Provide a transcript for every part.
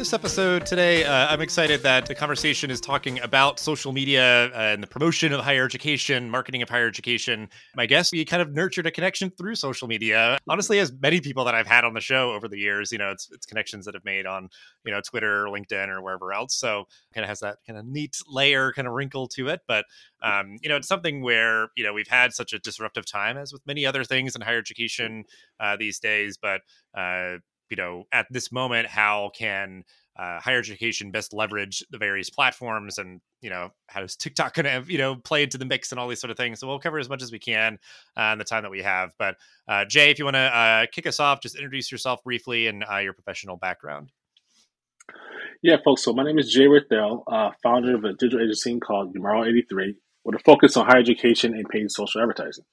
this episode today, uh, I'm excited that the conversation is talking about social media and the promotion of higher education, marketing of higher education. My guest, we kind of nurtured a connection through social media. Honestly, as many people that I've had on the show over the years, you know, it's it's connections that have made on, you know, Twitter, LinkedIn, or wherever else. So kind of has that kind of neat layer, kind of wrinkle to it. But um, you know, it's something where you know we've had such a disruptive time, as with many other things in higher education uh, these days. But uh, you know, at this moment, how can uh, higher education best leverage the various platforms and you know how is tiktok going to you know play into the mix and all these sort of things? So we'll cover as much as we can uh, in the time that we have. But uh, jay if you want to uh, kick us off just introduce yourself briefly and uh, your professional background. Yeah folks so my name is jay Rathell, uh, founder of a digital agency called Numero 83 with a focus on higher education and paid social advertising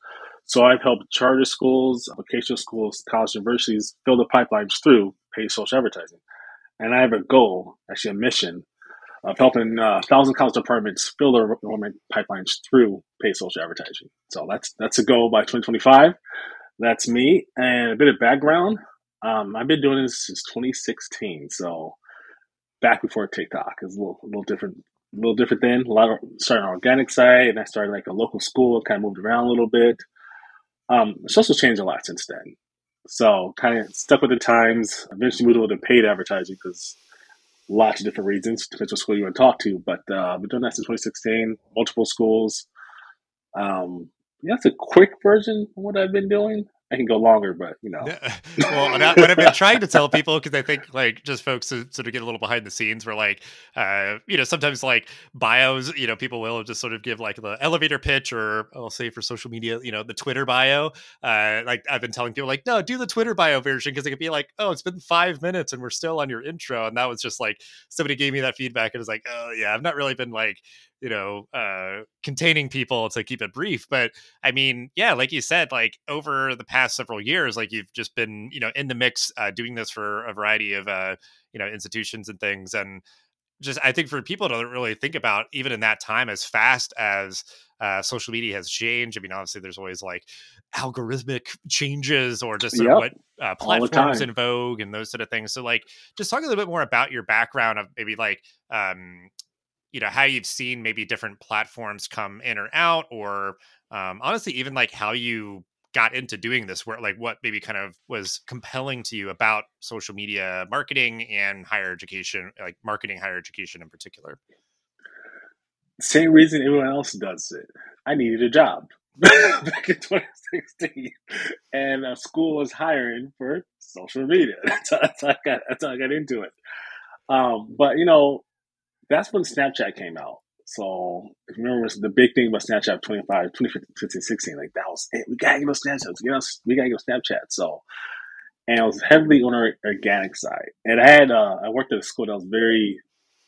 so I've helped charter schools, vocational schools, college universities fill the pipelines through paid social advertising. And I have a goal, actually a mission, of helping uh, thousand college departments fill their enrollment pipelines through paid social advertising. So that's that's a goal by 2025. That's me. And a bit of background. Um, I've been doing this since 2016. So back before TikTok is a little, a little different, a little different then. A lot of started on organic site, and I started like a local school, kind of moved around a little bit. Um, it's changed a lot since then. So kind of stuck with the times. Eventually moved over to paid advertising because lots of different reasons. Depends what school you want to talk to. But uh, I've been doing that since 2016. Multiple schools. Um, yeah, that's a quick version of what I've been doing. I can go longer, but you know. well, what I've been trying to tell people because I think like just folks to sort of get a little behind the scenes, where like, uh, you know, sometimes like bios, you know, people will just sort of give like the elevator pitch, or I'll say for social media, you know, the Twitter bio. Uh, like I've been telling people like, no, do the Twitter bio version because it could be like, oh, it's been five minutes and we're still on your intro, and that was just like somebody gave me that feedback and was like, oh yeah, I've not really been like you know uh containing people to keep it brief but i mean yeah like you said like over the past several years like you've just been you know in the mix uh doing this for a variety of uh you know institutions and things and just i think for people to really think about even in that time as fast as uh, social media has changed i mean obviously there's always like algorithmic changes or just sort yep. of what uh, platforms in vogue and those sort of things so like just talk a little bit more about your background of maybe like um you know how you've seen maybe different platforms come in or out or um, honestly even like how you got into doing this where like what maybe kind of was compelling to you about social media marketing and higher education like marketing higher education in particular? Same reason everyone else does it. I needed a job back in 2016 and a school was hiring for social media. That's how, that's how, I, got, that's how I got into it. Um, but you know that's when Snapchat came out. So if you remember the big thing about Snapchat 25, 2015, 16, like that was it. We gotta get on Snapchat. We gotta, we gotta get on Snapchat. So and I was heavily on our organic side. And I had uh, I worked at a school that was very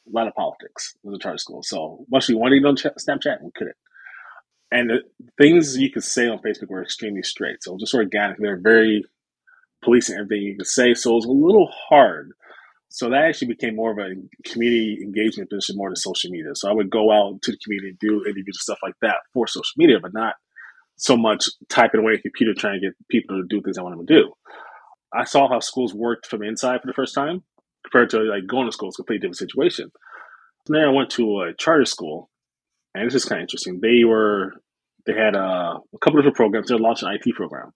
a lot of politics. It was a charter school. So once we wanted to on Snapchat, we couldn't. And the things you could say on Facebook were extremely strict. So just organic. They were very policing everything you could say. So it was a little hard so that actually became more of a community engagement position more than social media. So I would go out to the community and do individual stuff like that for social media, but not so much typing away a computer trying to get people to do things I want them to do. I saw how schools worked from inside for the first time compared to like going to school. It's a completely different situation. then I went to a charter school, and this is kind of interesting. They were they had a, a couple different programs. They launched an IT program,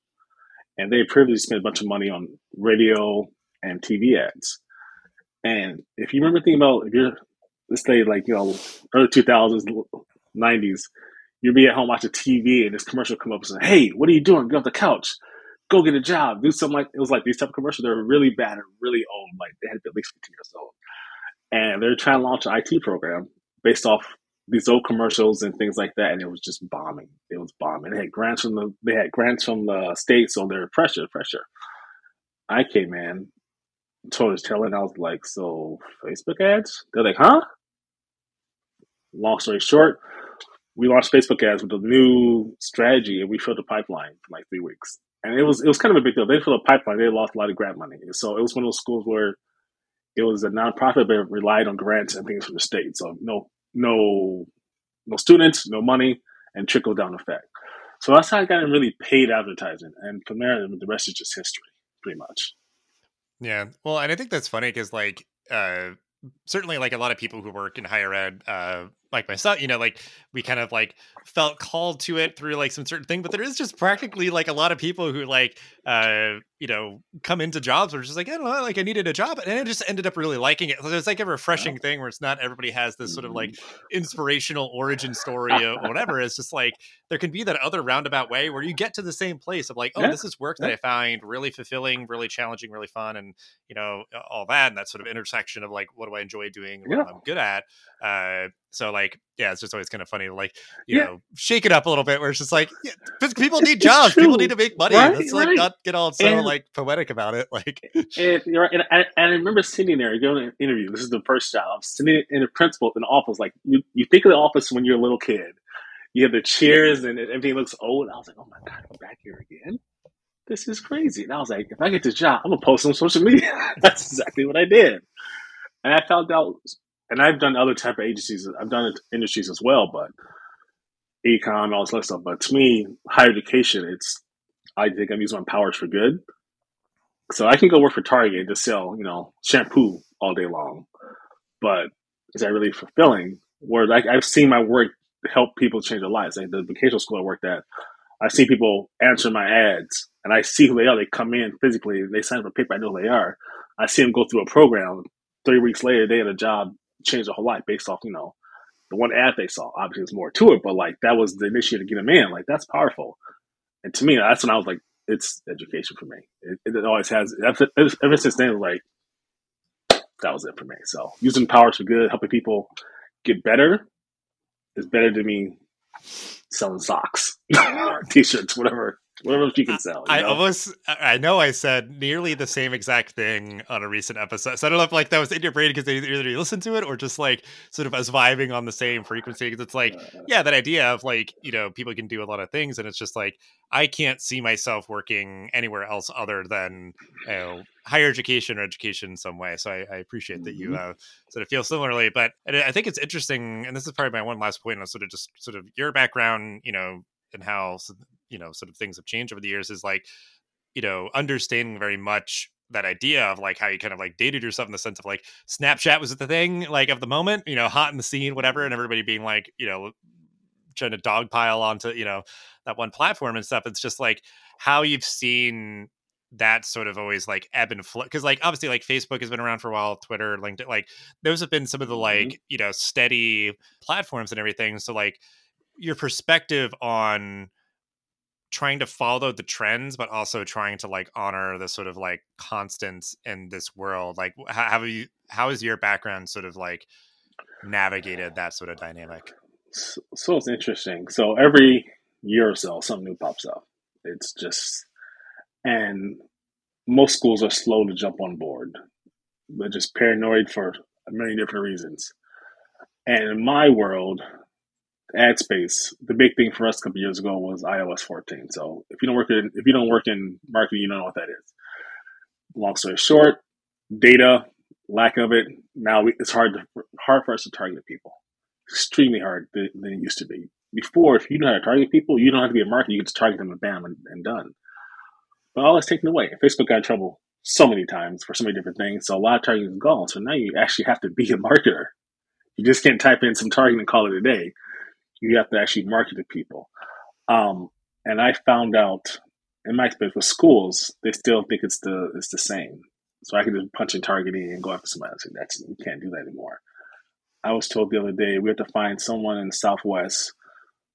and they previously spent a bunch of money on radio and TV ads. And if you remember thinking about if you're let's say like you know early two thousands, nineties, you'd be at home watching TV and this commercial come up and say, "Hey, what are you doing? Get off the couch, go get a job, do something like." It was like these type of commercials. They were really bad and really old, like they had to be at least fifteen years old, and they're trying to launch an IT program based off these old commercials and things like that, and it was just bombing. It was bombing. They had grants from the they had grants from the states, so they're pressure, pressure. I came in told his tail and I was like, so Facebook ads? They're like, huh? Long story short, we launched Facebook ads with a new strategy and we filled the pipeline for like three weeks. And it was it was kind of a big deal. They filled the pipeline, they lost a lot of grant money. So it was one of those schools where it was a nonprofit but relied on grants and things from the state. So no no no students, no money, and trickle down effect. So that's how I got in really paid advertising. And from there the rest is just history, pretty much. Yeah. Well, and I think that's funny because, like, uh, certainly like a lot of people who work in higher ed uh like myself you know like we kind of like felt called to it through like some certain thing but there is just practically like a lot of people who like uh you know come into jobs where it's just like i don't know like i needed a job and i just ended up really liking it so it's like a refreshing thing where it's not everybody has this sort of like Mm-hmm. inspirational origin story or whatever it's just like there can be that other roundabout way where you get to the same place of like oh Yeah, this is work that i find really fulfilling really challenging really fun and you know all that and that sort of intersection of like what do i enjoy doing what Yeah. i'm good at uh so like yeah it's just always kind of funny to like you Yeah. know shake it up a little bit where it's just like yeah, people need it's jobs people need to make money right, let's like right. not get all so And- like poetic about it like And, you're right, and, I, and I remember sitting there, going to an interview. This is the first job. I'm sitting in a principal in the office. Like you, you think of the office when you're a little kid. You have the chairs and everything looks old. I was like, oh my god, I'm back here again. This is crazy. And I was like, if I get this job, I'm gonna post on social media. That's exactly what I did. And I found out. And I've done other type of agencies. I've done industries as well, but econ, all this other stuff. But to me, higher education, it's I think I'm using my powers for good. So I can go work for Target and just sell, you know, shampoo all day long. But is that really fulfilling? Where like I've seen my work help people change their lives. Like the vocational school I worked at, I see people answer my ads and I see who they are. They come in physically, they sign up a paper, I know who they are. I see them go through a program. Three weeks later, they had a job, changed their whole life based off, you know, the one ad they saw. Obviously, there's more to it, but like that was the initiative to get them in. Like that's powerful. And to me, that's when I was like, it's education for me. It, it always has. Ever, since then, like that was it for me. So using powers for good, helping people get better, is better than me selling socks, t-shirts, whatever, whatever you can sell. you I know? almost, I know I said nearly the same exact thing on a recent episode. So I don't know if like that was in your brain because either you listened to it or just like sort of us vibing on the same frequency. Because it's like, Uh, yeah, that idea of like, you know, people can do a lot of things. And it's just like, I can't see myself working anywhere else other than, you know, higher education or education in some way. So I, I appreciate that you Mhm. uh, sort of feel similarly. But I think it's interesting. And this is probably my one last point on sort of just sort of your background, you know, and how, you know, sort of things have changed over the years is like, you know, understanding very much that idea of like how you kind of like dated yourself in the sense of like Snapchat was the thing like of the moment, you know, hot in the scene, whatever, and everybody being like, you know, trying to dogpile onto, you know, that one platform and stuff. It's just like how you've seen that sort of always like ebb and flow because like obviously like facebook has been around for a while twitter linkedin like those have been some of the Mhm. like you know steady platforms and everything so like your perspective on trying to follow the trends but also trying to like honor the sort of like constants in this world like how have you how is your background sort of like navigated that sort of dynamic so, so it's interesting. So every year or so, something new pops up. It's just, and most schools are slow to jump on board. They're just paranoid for a million different reasons. And in my world, ad space, the big thing for us a couple years ago was iOS 14. So if you don't work in if you don't work in marketing, you don't know what that is. Long story short, data, lack of it. Now we, it's hard to, hard for us to target people. Extremely hard than, than it used to be. Before, if you know how to target people, you don't have to be a marketer. You can just target them and bam, and, and done. But all that's taken away. Facebook got in trouble so many times for so many different things. So a lot of targeting is gone. So now you actually have to be a marketer. You just can't type in some targeting and call it a day. You have to actually market to people. Um, and I found out in my experience with schools, they still think it's the it's the same. So I can just punch in targeting and go after somebody else. That's we can't do that anymore. I was told the other day we have to find someone in the Southwest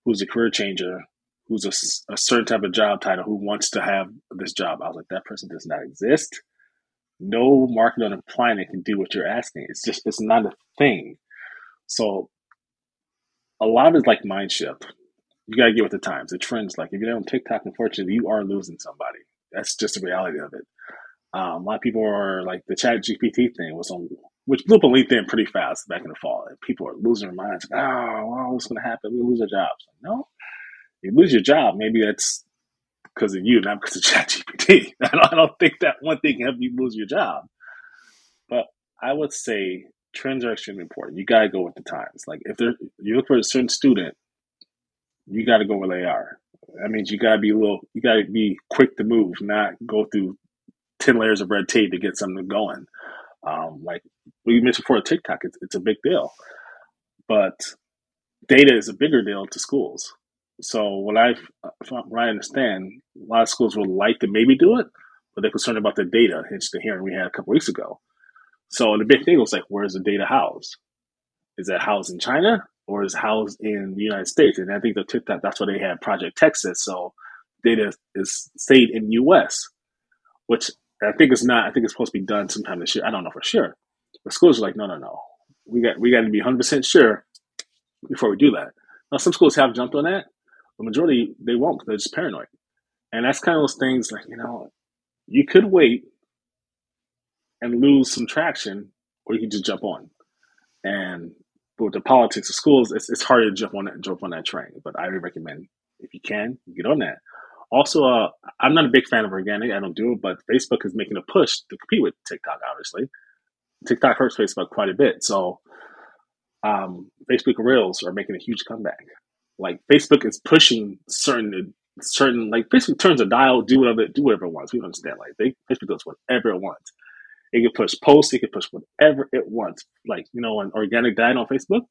who's a career changer, who's a, a, certain type of job title, who wants to have this job. I was like, that person does not exist. No market on the planet can do what you're asking. It's just it's not a thing. So a lot of it's like mind shift. You gotta get with the times. The trends, like if you're on TikTok, unfortunately, you are losing somebody. That's just the reality of it. Um, a lot of people are like the Chat GPT thing was on, which blew up on LinkedIn pretty fast back in the fall. And people are losing their minds. Like, oh, well, what's going to happen? We lose our jobs. Like, no, you lose your job. Maybe that's because of you, not because of Chat GPT. I don't, I don't think that one thing can help you lose your job. But I would say trends are extremely important. You got to go with the times. Like if there, you look for a certain student, you got to go where they are. That means you got to be a little, you got to be quick to move, not go through 10 layers of red tape to get something going. Um, like we mentioned before, TikTok, it's, it's a big deal, but data is a bigger deal to schools. So what I what I understand, a lot of schools would like to maybe do it, but they're concerned about the data. Hence the hearing we had a couple weeks ago. So the big thing was like, where's the data housed? Is it housed in China or is housed in the United States? And I think the TikTok that's why they had Project Texas. So data is stayed in U.S., which I think is not. I think it's supposed to be done sometime this year. I don't know for sure. The schools are like, no, no, no. We got we got to be 100 percent sure before we do that. Now, some schools have jumped on that. The majority they won't. They're just paranoid, and that's kind of those things. Like you know, you could wait and lose some traction, or you can just jump on. And with the politics of schools, it's, it's harder to jump on that jump on that train. But I recommend if you can get on that. Also, uh, I'm not a big fan of organic. I don't do it, but Facebook is making a push to compete with TikTok. Obviously, TikTok hurts Facebook quite a bit. So, um, Facebook Reels are making a huge comeback. Like Facebook is pushing certain certain like Facebook turns a dial, do whatever do whatever it wants. We understand. Like they, Facebook does whatever it wants. It can push posts. It can push whatever it wants. Like you know, an organic diet on Facebook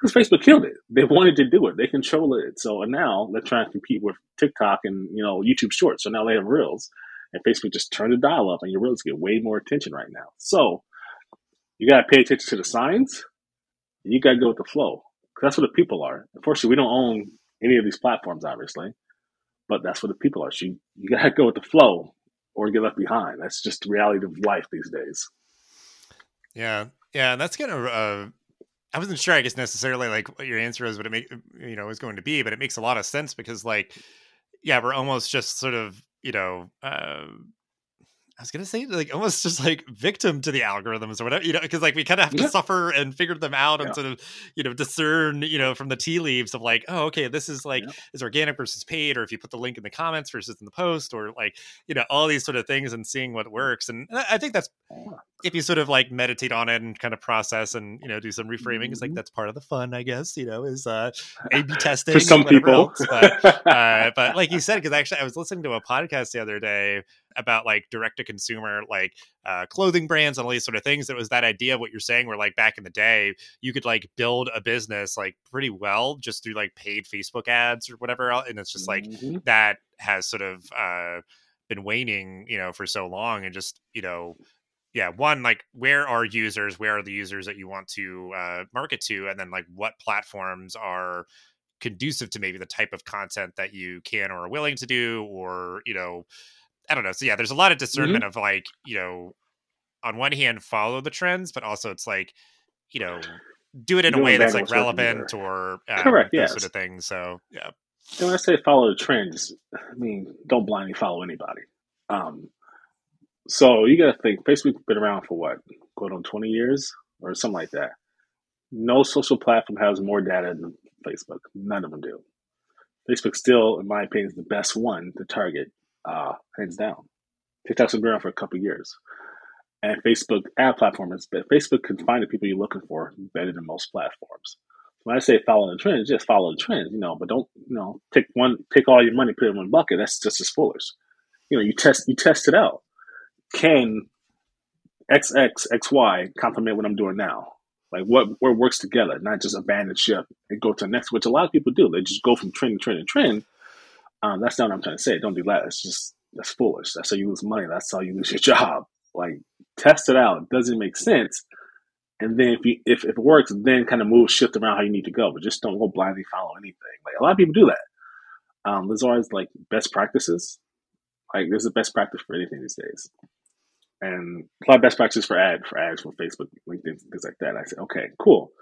because Facebook killed it. They wanted to do it. They control it. So now they're trying to compete with TikTok and you know YouTube Shorts. So now they have Reels, and Facebook just turned the dial up, and your Reels get way more attention right now. So you got to pay attention to the signs. And you got to go with the flow because that's what the people are. Unfortunately, we don't own any of these platforms, obviously, but that's what the people are. So you, you got to go with the flow or get left behind. That's just the reality of life these days. Yeah, yeah, and that's kind of. Uh, I wasn't sure, I guess necessarily like what your answer is, what it make you know is going to be, but it makes a lot of sense because like, yeah, we're almost just sort of you know. Uh, I was gonna say like almost just like victim to the algorithms or whatever, you know, because like we kind of have to yeah. suffer and figure them out yeah. and sort of you know discern you know from the tea leaves of like oh okay this is like yeah. is organic versus paid or if you put the link in the comments versus in the post or like you know all these sort of things and seeing what works and I think that's if you sort of like meditate on it and kind of process and you know do some reframing mm-hmm. is like that's part of the fun I guess you know is uh A/B testing for some people, else. But, uh, but like you said because actually I was listening to a podcast the other day about like direct to consumer like uh, clothing brands and all these sort of things it was that idea of what you're saying where like back in the day you could like build a business like pretty well just through like paid facebook ads or whatever and it's just like mm-hmm. that has sort of uh been waning you know for so long and just you know yeah one like where are users where are the users that you want to uh, market to and then like what platforms are conducive to maybe the type of content that you can or are willing to do or you know I don't know. So yeah, there's a lot of discernment mm-hmm. of like, you know, on one hand follow the trends, but also it's like, you know, do it in a way that's like relevant or um, correct, yes. sort of things. So yeah. And when I say follow the trends, I mean don't blindly follow anybody. Um, so you got to think Facebook's been around for what, going on twenty years or something like that. No social platform has more data than Facebook. None of them do. Facebook still, in my opinion, is the best one to target uh, hands down. TikTok's been around for a couple years, and Facebook ad platform is but Facebook can find the people you're looking for better than most platforms. When I say follow the trends, just follow the trends, you know, but don't you know take one take all your money put it in one bucket. That's just as foolish. You know, you test you test it out. Can XX XY complement what I'm doing now? Like what what works together, not just abandon ship and go to the next, which a lot of people do. They just go from trend to trend to trend um, that's not what I'm trying to say. Don't do that. It's just that's foolish. That's how you lose money. That's how you lose your job. Like test it out. Does it make sense? And then if you if, if it works, then kind of move shift around how you need to go. But just don't go blindly follow anything. Like a lot of people do that. Um, there's always like best practices. Like there's a best practice for anything these days. And a lot of best practices for ad for ads for Facebook, LinkedIn, things like that. I said, okay, cool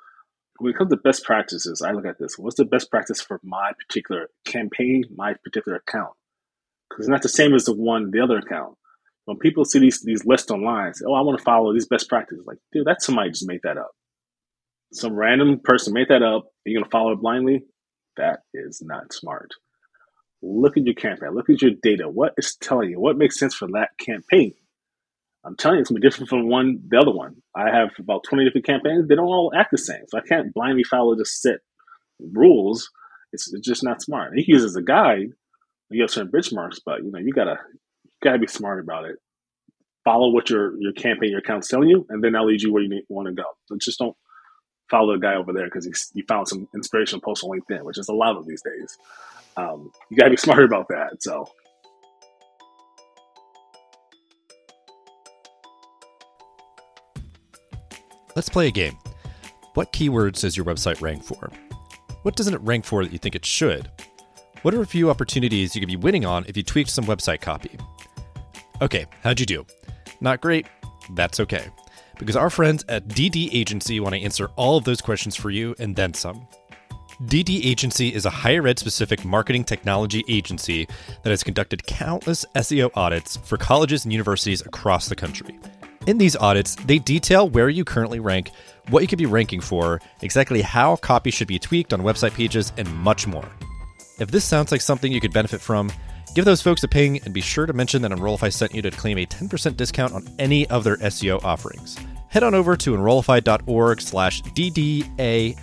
when it comes to best practices, I look at this. What's the best practice for my particular campaign, my particular account? Because it's not the same as the one, the other account. When people see these these lists online, say, "Oh, I want to follow these best practices," like, dude, that's somebody just made that up. Some random person made that up. You're gonna follow it blindly? That is not smart. Look at your campaign. Look at your data. What is telling you? What makes sense for that campaign? I'm telling you, it's gonna be different from one the other one. I have about 20 different campaigns. They don't all act the same, so I can't blindly follow just set rules. It's, it's just not smart. You can use as a guide. You have certain benchmarks, but you know you gotta you gotta be smart about it. follow what your your campaign, your account's telling you, and then that leads you where you want to go. So just don't follow the guy over there because he found some inspirational posts on LinkedIn, which is a lot of these days. Um, you got to be smarter about that. So. Let's play a game. What keywords does your website rank for? What doesn't it rank for that you think it should? What are a few opportunities you could be winning on if you tweaked some website copy? Okay, how'd you do? Not great? That's okay. Because our friends at DD Agency want to answer all of those questions for you and then some. DD Agency is a higher ed specific marketing technology agency that has conducted countless SEO audits for colleges and universities across the country. In these audits, they detail where you currently rank, what you could be ranking for, exactly how copy should be tweaked on website pages, and much more. If this sounds like something you could benefit from, give those folks a ping and be sure to mention that Enrollify sent you to claim a 10% discount on any of their SEO offerings. Head on over to enrollify.org slash DDASEO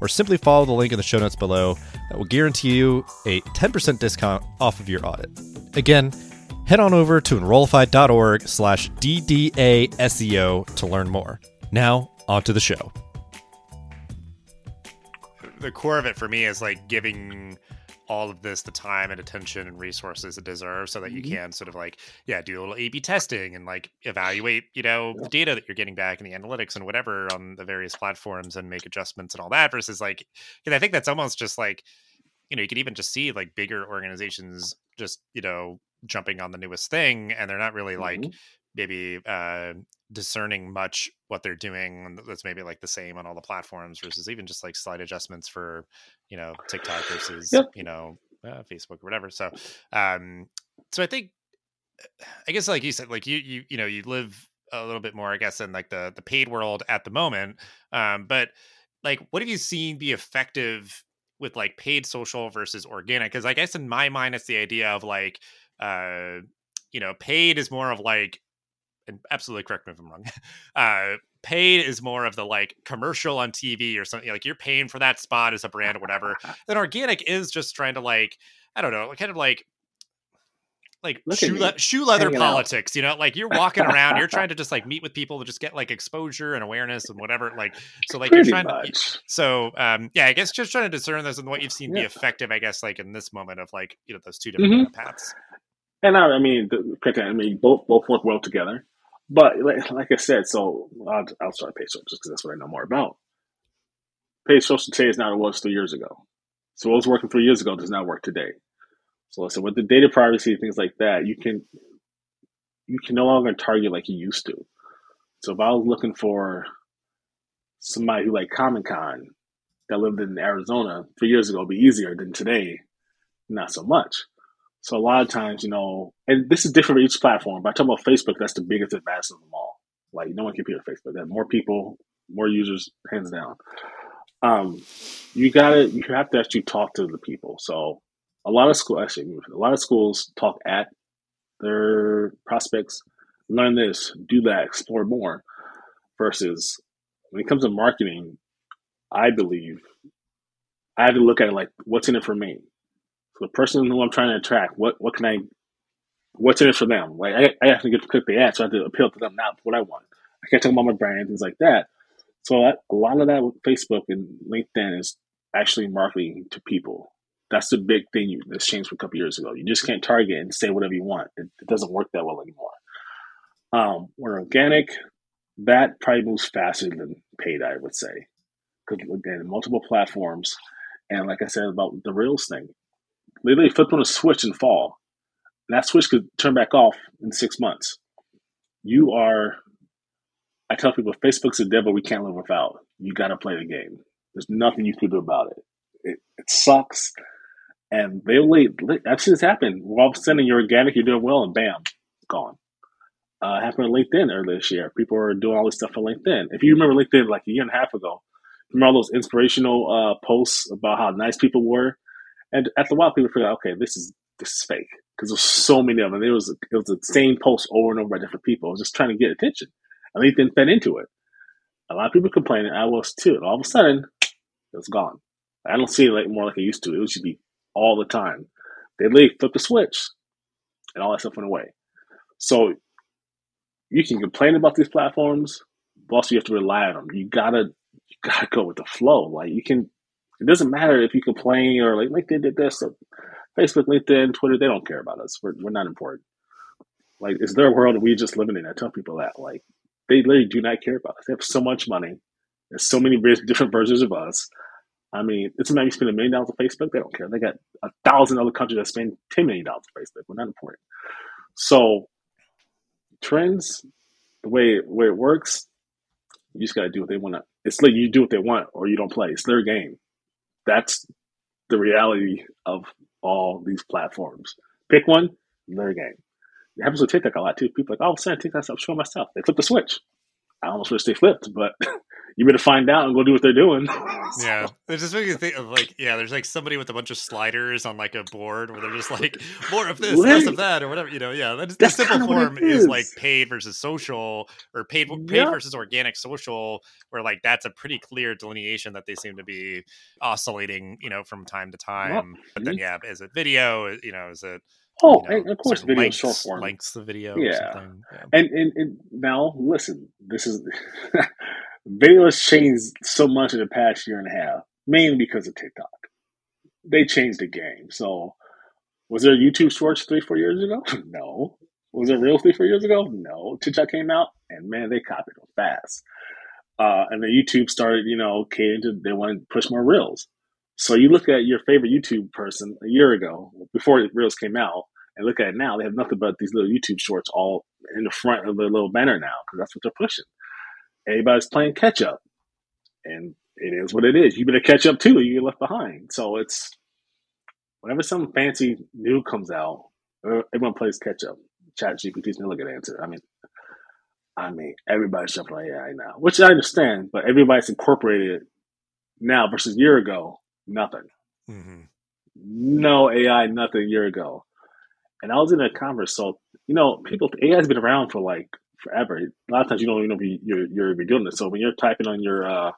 or simply follow the link in the show notes below that will guarantee you a 10% discount off of your audit. Again, head on over to enrollify.org slash DDASEO to learn more. Now, on to the show. The core of it for me is like giving all of this the time and attention and resources it deserves so that you mm-hmm. can sort of like yeah do a little a b testing and like evaluate you know the data that you're getting back and the analytics and whatever on the various platforms and make adjustments and all that versus like because i think that's almost just like you know you could even just see like bigger organizations just you know jumping on the newest thing and they're not really mm-hmm. like maybe uh discerning much what they're doing that's maybe like the same on all the platforms versus even just like slight adjustments for you know tiktok versus yep. you know uh, facebook or whatever so um so i think i guess like you said like you you you know you live a little bit more i guess in like the the paid world at the moment um but like what have you seen be effective with like paid social versus organic because i guess in my mind it's the idea of like uh you know paid is more of like and absolutely correct me if I'm wrong. Uh, paid is more of the like commercial on TV or something like you're paying for that spot as a brand or whatever. then organic is just trying to like I don't know, kind of like like shoe, le- shoe leather politics, out. you know, like you're walking around, you're trying to just like meet with people to just get like exposure and awareness and whatever. Like, so like Pretty you're trying much. to, so, um, yeah, I guess just trying to discern this and what you've seen yeah. be effective, I guess, like in this moment of like, you know, those two different mm-hmm. paths. And I, I mean, the, I mean, both, both work well together. But like, like I said, so I'll, I'll start social just because that's what I know more about. Paid social today is not what it was three years ago. So what was working three years ago does not work today. So listen, with the data privacy things like that, you can you can no longer target like you used to. So if I was looking for somebody who like Comic Con that lived in Arizona three years ago, it'd be easier than today. Not so much. So a lot of times, you know, and this is different for each platform. But I talk about Facebook, that's the biggest advantage of them all. Like no one can beat Facebook. That more people, more users, hands down. Um, you gotta, you have to actually talk to the people. So a lot of school, actually, a lot of schools talk at their prospects. Learn this, do that, explore more. Versus when it comes to marketing, I believe I have to look at it like, what's in it for me? The person who I'm trying to attract, what what can I, what's in it for them? Like I, I have to get to click the ad, so I have to appeal to them, not what I want. I can't talk about my brand and things like that. So that, a lot of that with Facebook and LinkedIn is actually marketing to people. That's the big thing that's changed from a couple years ago. You just can't target and say whatever you want. It, it doesn't work that well anymore. Um, where organic, that probably moves faster than paid, I would say, because again, multiple platforms, and like I said about the Reels thing, literally flip on a switch and fall. And that switch could turn back off in six months. You are, I tell people, Facebook's a devil we can't live without. You got to play the game. There's nothing you can do about it. It, it sucks. And they'll wait. I've seen this happen. All of a sudden, you're organic, you're doing well, and bam, gone. Uh, happened on LinkedIn earlier this year. People are doing all this stuff on LinkedIn. If you remember LinkedIn like a year and a half ago, remember all those inspirational uh, posts about how nice people were? And after a while, people figure out, okay, this is this is fake because there's so many of them. It was it was the same post over and over by different people. I was just trying to get attention, and they didn't fit into it. A lot of people complaining. I was too. And all of a sudden, it's gone. I don't see it like more like I used to. It used to be all the time. They literally flipped the switch, and all that stuff went away. So you can complain about these platforms, but also you have to rely on them. You gotta you gotta go with the flow. Like you can, it doesn't matter if you complain or like LinkedIn did this. Or Facebook, LinkedIn, Twitter, they don't care about us. We're we're not important. Like it's their world and we just living in. I tell people that like they literally do not care about us. They have so much money. There's so many different versions of us. I mean, it's not you spend a million dollars on Facebook. They don't care. They got a thousand other countries that spend ten million dollars on Facebook. We're not important. So trends, the way way it works, you just gotta do what they want to. It's like you do what they want or you don't play. It's their game. That's the reality of all these platforms. Pick one, their game. It happens with TikTok a lot too. People are like, oh, send TikTok stuff, show my stuff. They flip the switch. I almost wish they flipped, but you better find out and go do what they're doing. yeah, it just makes you think of like, yeah, there's like somebody with a bunch of sliders on like a board where they're just like more of this, less of that, or whatever. You know, yeah, that's, that's the simple form is. is. like paid versus social, or paid paid yep. versus organic social, where like that's a pretty clear delineation that they seem to be oscillating, you know, from time to time. Yep. But then, yeah, is it video? You know, is it Oh, you know, of course, video lengths, short form lengths the video. Yeah. yeah. And, and and now listen, this is video has changed so much in the past year and a half, mainly because of TikTok. They changed the game. So, was there YouTube Shorts three, four years ago? no. Was it real three, four years ago? No. TikTok came out, and man, they copied them fast. Uh, and then YouTube started, you know, came to they wanted to push more reels. So you look at your favorite YouTube person a year ago, before Reels came out, and look at it now. They have nothing but these little YouTube shorts all in the front of their little banner now because that's what they're pushing. Everybody's playing catch up, and it is what it is. You better catch up too, you get left behind. So it's whenever some fancy new comes out, uh, everyone plays catch up. Chat GPT's gonna look at answer. I mean, I mean, everybody's jumping on AI now, which I understand, but everybody's incorporated now versus a year ago nothing. Mm-hmm. No AI, nothing a year ago. And I was in a conference, so you know, people AI has been around for like forever. A lot of times you don't even know if you're you're doing this. So when you're typing on your uh,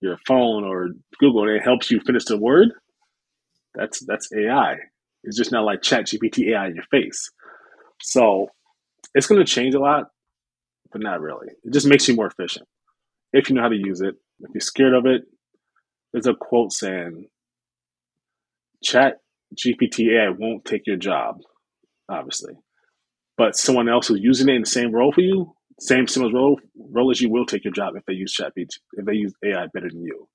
your phone or Google and it helps you finish the word, that's that's AI. It's just not like Chat GPT AI in your face. So it's going to change a lot, but not really. It just makes you more efficient if you know how to use it. If you're scared of it, there's a quote saying, "Chat GPT AI won't take your job, obviously, but someone else who's using it in the same role for you, same similar role role as you, will take your job if they use Chat if they use AI better than you."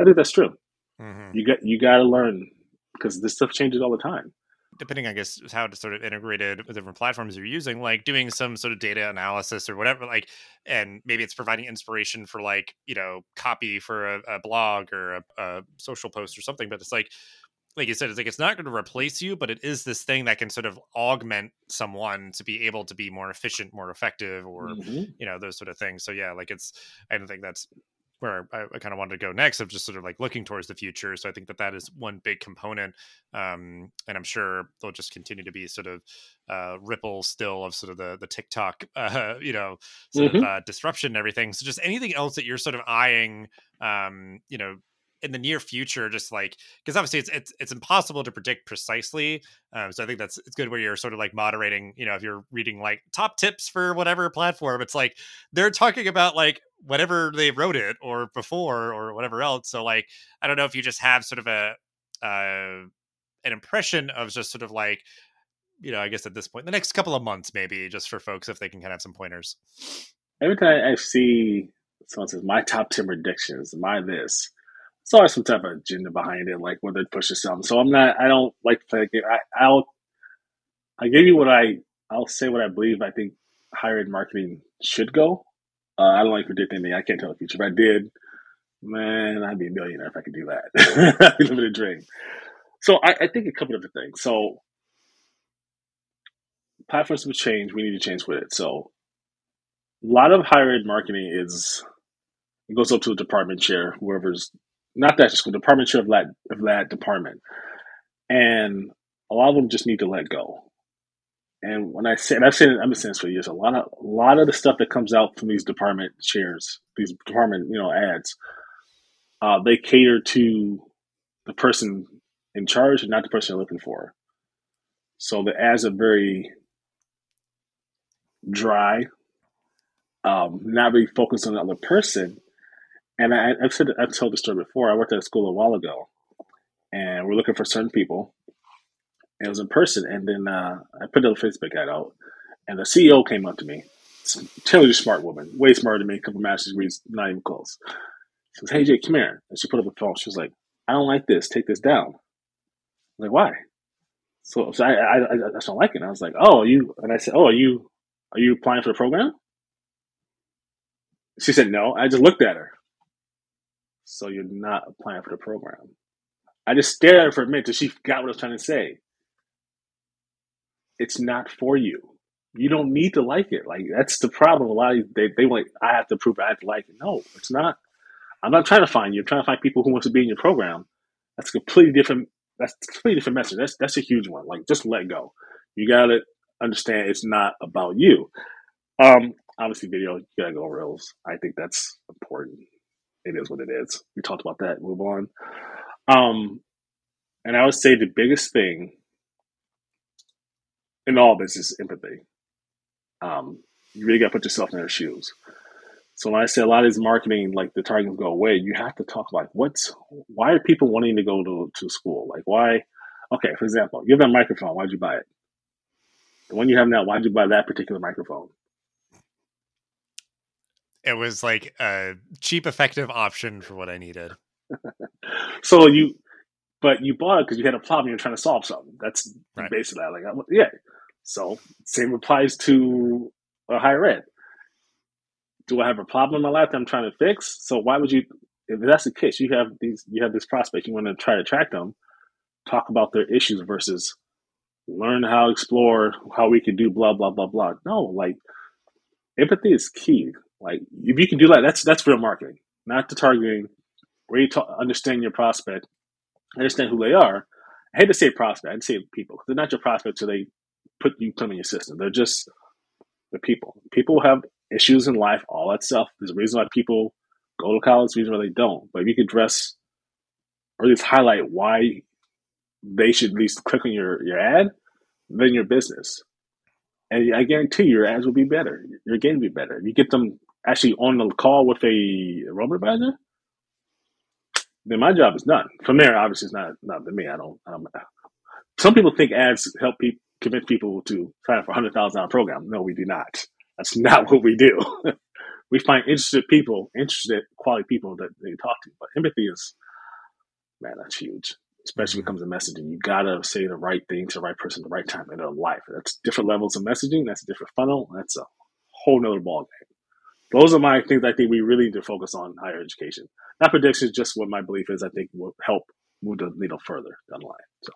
I think that's true. Mm-hmm. You got you got to learn because this stuff changes all the time depending, I guess, how to sort of integrated with different platforms you're using, like doing some sort of data analysis or whatever, like, and maybe it's providing inspiration for like, you know, copy for a, a blog or a, a, social post or something. But it's like, like you said, it's like it's not going to replace you, but it is this thing that can sort of augment someone to be able to be more efficient, more effective, or mm-hmm. you know those sort of things. So yeah, like it's I don't think that's where I, I kind of wanted to go next of just sort of like looking towards the future. So I think that that is one big component, um, and I'm sure there'll just continue to be sort of uh, ripple still of sort of the the TikTok, uh, you know, sort mm-hmm. of uh, disruption and everything. So just anything else that you're sort of eyeing, um, you know, in the near future just like because obviously it's, it's it's impossible to predict precisely um, so i think that's it's good where you're sort of like moderating you know if you're reading like top tips for whatever platform it's like they're talking about like whatever they wrote it or before or whatever else so like i don't know if you just have sort of a uh an impression of just sort of like you know i guess at this point the next couple of months maybe just for folks if they can kind of have some pointers. Every time i see someone says my top 10 predictions my this it's always some type of agenda behind it, like whether it pushes something. So I'm not. I don't like to play a game. I, I'll. I give you what I. I'll say what I believe. I think higher ed marketing should go. Uh, I don't like predict anything. I can't tell the future. If I did, man, I'd be a millionaire if I could do that. I'd be living a dream. So I, I think a couple different things. So platforms will change. We need to change with it. So a lot of higher ed marketing is it goes up to a department chair, whoever's not that school, department chair of that of that department, and a lot of them just need to let go. And when I say, and I've said, I've been saying this for years, a lot of a lot of the stuff that comes out from these department chairs, these department you know ads, uh, they cater to the person in charge and not the person you're looking for. So the ads are very dry, um, not really focused on the other person. And I, I've said I've told the story before. I worked at a school a while ago, and we're looking for certain people. It was in person, and then uh, I put a Facebook ad out, and the CEO came up to me. Totally smart woman, way smarter than me, a couple master's degrees, not even close. She says, "Hey Jay, come here." And she put up the phone. She was like, "I don't like this. Take this down." I'm like, "Why?" So, so I, I, I, I just don't like it. And I was like, "Oh, you?" And I said, "Oh, are you, are you applying for the program?" She said, "No." I just looked at her. So you're not applying for the program. I just stared at her for a minute until she got what I was trying to say. It's not for you. You don't need to like it. Like that's the problem. A lot of they they like I have to prove I have to like it. No, it's not. I'm not trying to find you. I'm trying to find people who want to be in your program. That's a completely different. That's a completely different message. That's that's a huge one. Like just let go. You gotta understand it's not about you. Um, obviously, video you gotta go reels. I think that's important. It is what it is. We talked about that. Move on. Um, and I would say the biggest thing in all this is empathy. Um, you really got to put yourself in their shoes. So when I say a lot of these marketing, like the targets go away, you have to talk like what's why are people wanting to go to, to school? Like why? Okay, for example, you have that microphone. Why'd you buy it? The one you have now. Why'd you buy that particular microphone? It was like a cheap, effective option for what I needed. so you, but you bought it because you had a problem. You're trying to solve something. That's Right. basically like yeah. So same applies to a higher ed. Do I have a problem in my life that I'm trying to fix? So why would you? If that's the case, you have these. You have this prospect. You want to try to attract them. Talk about their issues versus learn how explore how we can do blah blah blah blah. No, like empathy is key. Like if you can do that, that's that's real marketing, not the targeting. Where you ta- understand your prospect, understand who they are. I hate to say prospect, I'd say people. They're not your prospect, so they put you come in your system. They're just the people. People have issues in life, all that stuff. There's a reason why people go to college, reason why they don't. But if you could dress or at least highlight why they should at least click on your, your ad, then your business. And I guarantee your ads will be better. Your game will be better. If you get them actually on the call with a robot advisor, then my job is done. From there, obviously, it's not not to me. I don't. I don't some people think ads help people convince people to sign up for a hundred thousand dollar program. No, we do not. That's not what we do. we find interested people, interested quality people that they talk to. But empathy is, man, that's huge. Especially when it comes to messaging, you gotta say the right thing to the right person at the right time in their life. That's different levels of messaging. That's a different funnel. That's a whole nother ball game. Those are my things. I think we really need to focus on higher education. Not predictions, just what my belief is. I think will help move the needle further down the line. So.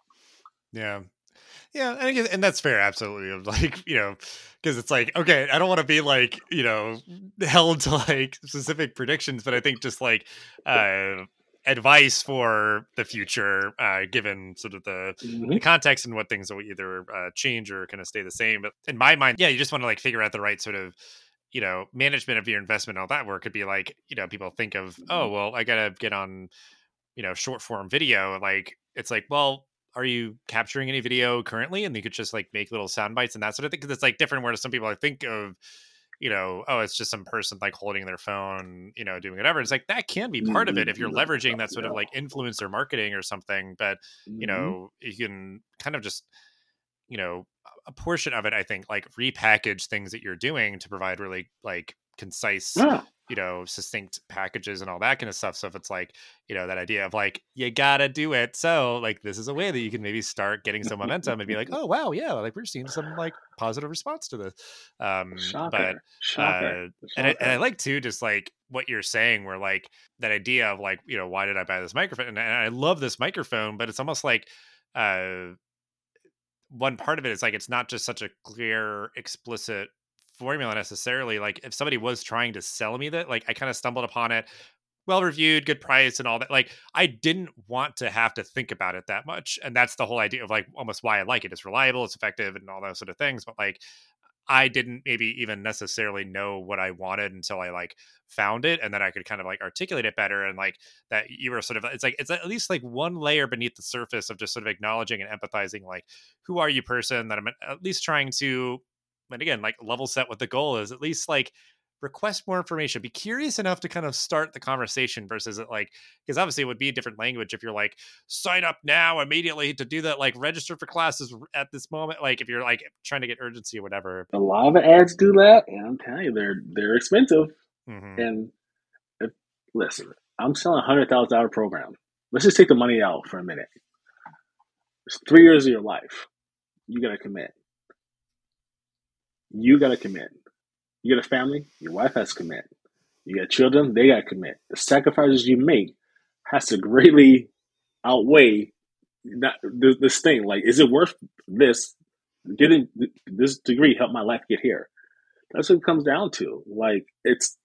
Yeah. Yeah, and, guess, and that's fair, absolutely. Of like, you know, because it's like, okay, I don't want to be like, you know, held to like specific predictions, but I think just like uh advice for the future, uh, given sort of the, Mhm. the context and what things will either uh, change or kind of stay the same. But in my mind, yeah, you just want to like figure out the right sort of, you know, management of your investment and all that work could be like, you know, people think of, oh, well, I gotta get on, you know, short form video. Like, it's like, well, are you capturing any video currently? And you could just like make little sound bites and that sort of thing. Cause it's like different where some people I think of, you know, oh, it's just some person like holding their phone, you know, doing whatever. It's like that can be part of it if you're Mhm. leveraging that sort of like influencer marketing or something. But you Mhm. know, you can kind of just, you know, a portion of it, I think, like repackage things that you're doing to provide really like concise, Yeah. you know, succinct packages and all that kind of stuff. So if it's like, you know, that idea of like, you gotta do it. So like this is a way that you can maybe start getting some momentum and be like, oh wow, yeah, like we're seeing some like positive response to this. Um Shocker. but Shocker. uh, and I, and I like too just like what you're saying where like that idea of like you know why did i buy this microphone and, and i love this microphone but it's almost like uh one part of it is like it's not just such a clear explicit formula necessarily like if somebody was trying to sell me that like i kind of stumbled upon it well reviewed good price and all that like i didn't want to have to think about it that much and that's the whole idea of like almost why i like it it's reliable it's effective and all those sort of things but like I didn't maybe even necessarily know what I wanted until I like found it and then I could kind of like articulate it better and like that you were sort of it's like it's at least like one layer beneath the surface of just sort of acknowledging and empathizing like who are you person that I'm at least trying to and again, like level set what the goal is, at least like request more information be curious enough to kind of start the conversation versus it like because obviously it would be a different language if you're like sign up now immediately to do that like register for classes at this moment like if you're like trying to get urgency or whatever. A lot of ads do that and i'm telling you they're they're expensive. Mm-hmm. and if, listen i'm selling a hundred thousand dollar program. Let's just take the money out for a minute. It's three years of your life. You gotta commit. You gotta commit you got a family, your wife has to commit. You got children, they got to commit. The sacrifices you make has to greatly outweigh that this thing. Like, is it worth this? Getting this degree help my life get here. That's what it comes down to. Like, it's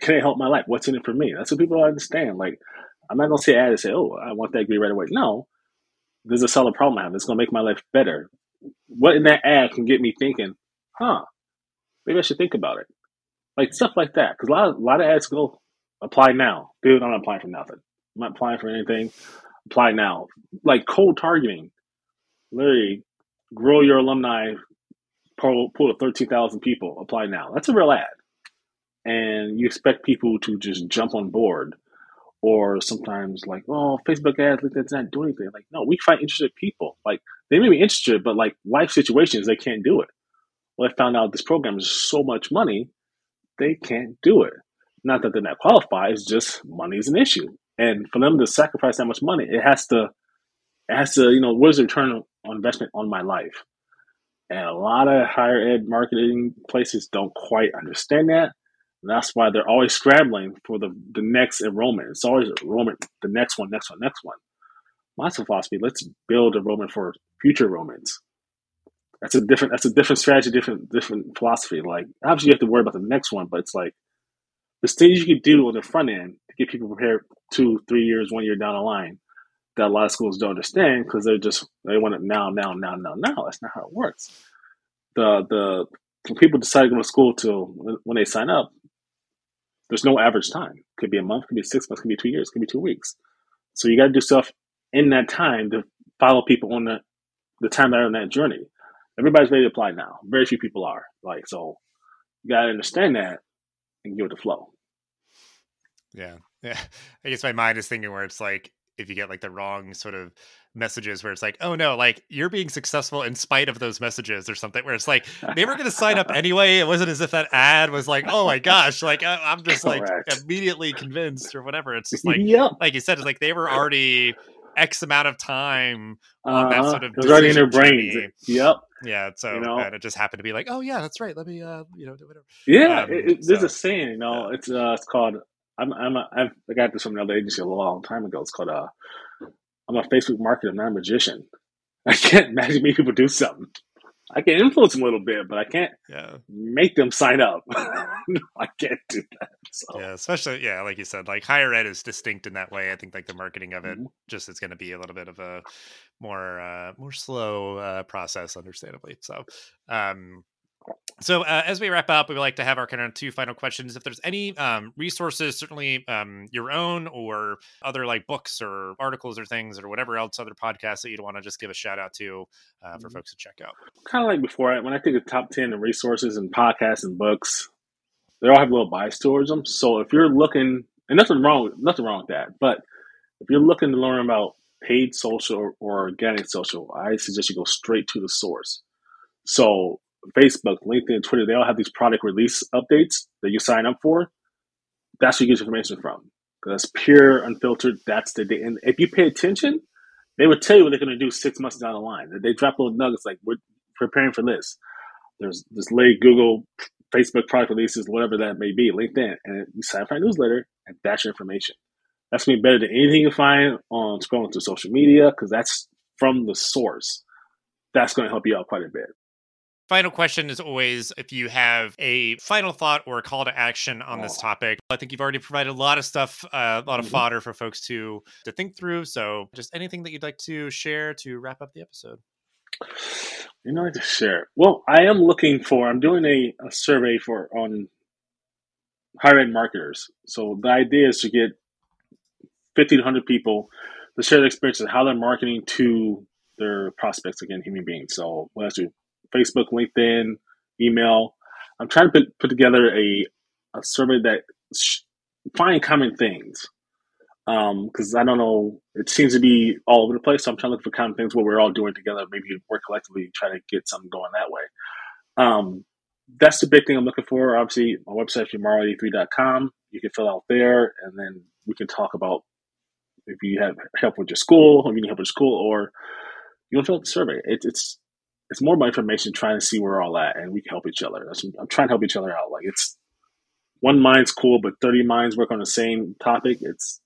can it help my life? What's in it for me? That's what people understand. Like, I'm not gonna say ad and say, "Oh, I want that degree right away." No, there's a solid problem I have. It's gonna make my life better. What in that ad can get me thinking? Huh? Maybe I should think about it. Like stuff like that. Because a lot of, a lot of ads go, apply now. Dude, I'm not applying for nothing. I'm not applying for anything. Apply now. Like cold targeting. Literally, grow your alumni pool, pool of 13,000 people. Apply now. That's a real ad. And you expect people to just jump on board. Or sometimes like, oh, Facebook ads, like that's not doing anything. Like, no, we find interested people. Like they may be interested, but like life situations, they can't do it well, I found out this program is so much money, they can't do it. Not that they're not qualified, it's just money is an issue. And for them to sacrifice that much money, it has to, it has to, you know, what is the return on investment on my life? And a lot of higher ed marketing places don't quite understand that. And that's why they're always scrambling for the, the next enrollment. It's always enrollment, the next one, next one, next one. My philosophy, let's build enrollment for future enrollments that's a different that's a different strategy, different different philosophy. Like obviously you have to worry about the next one, but it's like the things you can do on the front end to get people prepared two, three years, one year down the line that a lot of schools don't understand because they're just they want it now, now, now, now, now. That's not how it works. The the when people decide to go to school till when they sign up, there's no average time. Could be a month, could be six months, could be two years, could be two weeks. So you got to do stuff in that time to follow people on the the time they're on that journey everybody's ready to apply now. Very few people are. Like, so you gotta understand that and give it the flow. Yeah. Yeah. I guess my mind is thinking where it's like if you get like the wrong sort of messages where it's like, oh no, like you're being successful in spite of those messages or something, where it's like they were going to sign up anyway. It wasn't as if that ad was like, oh my gosh, like I, am just Correct. like immediately convinced or whatever. It's just like, yep. like you said, it's like they were already X amount of time on uh that uh-huh. sort of it was already in their brains. Yep. Yeah. So you know, and it just happened to be like, oh yeah, that's right. Let me, uh, you know, do whatever. Yeah. Um, it, it, there's a saying, you know, yeah. it's uh, it's called. I'm I'm a, I've, I got this from another agency a long time ago. It's called uh, I'm a Facebook marketer, not a magician. I can't imagine me people do something. I can influence them a little bit, but I can't yeah. make them sign up. I can't do that. So. Yeah, especially yeah, like you said, like higher ed is distinct in that way. I think like the marketing of it mm-hmm. just is going to be a little bit of a more uh, more slow uh, process, understandably. So, um, so uh, as we wrap up, we would like to have our kind of two final questions. If there's any um, resources, certainly um, your own or other like books or articles or things or whatever else, other podcasts that you'd want to just give a shout out to uh, for mm-hmm. folks to check out. Kind of like before, when I think of top ten of resources and podcasts and books, they all have a little bias towards them. So if you're looking, and nothing wrong, nothing wrong with that, but if you're looking to learn about paid social or organic social, I suggest you go straight to the source. So Facebook, LinkedIn, Twitter, they all have these product release updates that you sign up for. That's where you get your information from. That's pure, unfiltered. That's the day. And if you pay attention, they would tell you what they're going to do six months down the line. They drop little nuggets like we're preparing for this. There's this late Google, Facebook product releases, whatever that may be, LinkedIn, and you sign up for a newsletter, and that's your information. That's going to be better than anything you find on scrolling through social media because that's from the source. That's going to help you out quite a bit. Final question is always if you have a final thought or a call to action on this topic. I think you've already provided a lot of stuff, uh, a lot of mm-hmm. fodder for folks to to think through. So, just anything that you'd like to share to wrap up the episode. You know, to share. Well, I am looking for. I'm doing a, a survey for on higher end marketers. So the idea is to get 1,500 people to share their experiences, how they're marketing to their prospects, again, human beings. So what else do Facebook, LinkedIn, email. I'm trying to put, put together a, a survey that sh- find common things because um, I don't know. It seems to be all over the place. So I'm trying to look for common things what we're all doing together. Maybe work collectively, try to get something going that way. Um, that's the big thing I'm looking for. Obviously, my website is yamaro83.com. You can fill out there, and then we can talk about if you have help with your school, if you need help with school, or you want to fill out the survey. It, it's it's more about information, trying to see where we're all at, and we can help each other. I'm trying to help each other out. Like it's one mind's cool, but 30 minds work on the same topic. It's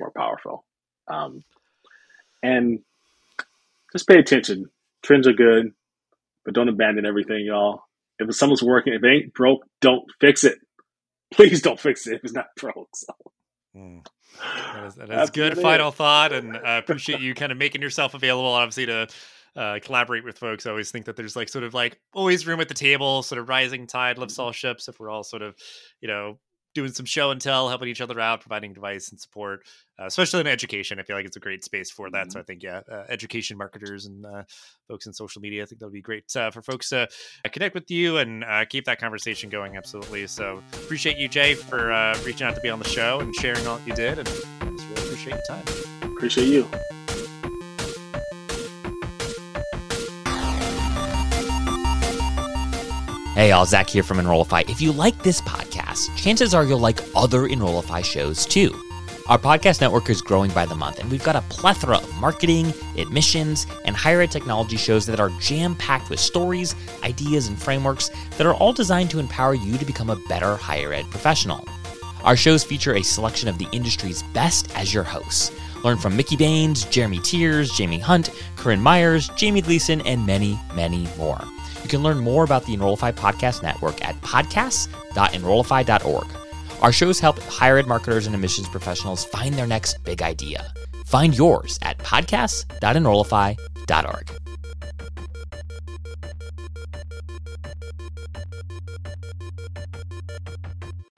more powerful. Um, and just pay attention. Trends are good, but don't abandon everything, y'all. If someone's working, if it ain't broke, don't fix it. Please don't fix it if it's not broke. So. Mm. That is, that is good final thought, and I uh, appreciate you kind of making yourself available, obviously, to uh, collaborate with folks. I always think that there's like sort of like always room at the table, sort of rising tide lifts all ships. If we're all sort of, you know, doing some show and tell, helping each other out, providing advice and support, uh, especially in education. I feel like it's a great space for that. Mm-hmm. So I think, yeah, uh, education marketers and uh, folks in social media, I think that'll be great uh, for folks to connect with you and uh, keep that conversation going. Absolutely. So appreciate you, Jay, for uh, reaching out to be on the show and sharing all that you did. And just really appreciate your time. Appreciate you. Hey, all, Zach here from Enrollify. If you like this podcast, chances are you'll like other Enrollify shows too. Our podcast network is growing by the month, and we've got a plethora of marketing, admissions, and higher ed technology shows that are jam packed with stories, ideas, and frameworks that are all designed to empower you to become a better higher ed professional. Our shows feature a selection of the industry's best as your hosts. Learn from Mickey Baines, Jeremy Tears, Jaime Hunt, Corinne Myers, Jamie Gleason, and many, many more. You can learn more about the Enrollify Podcast Network at podcasts.enrollify.org. Our shows help higher ed marketers and admissions professionals find their next big idea. Find yours at podcasts.enrollify.org.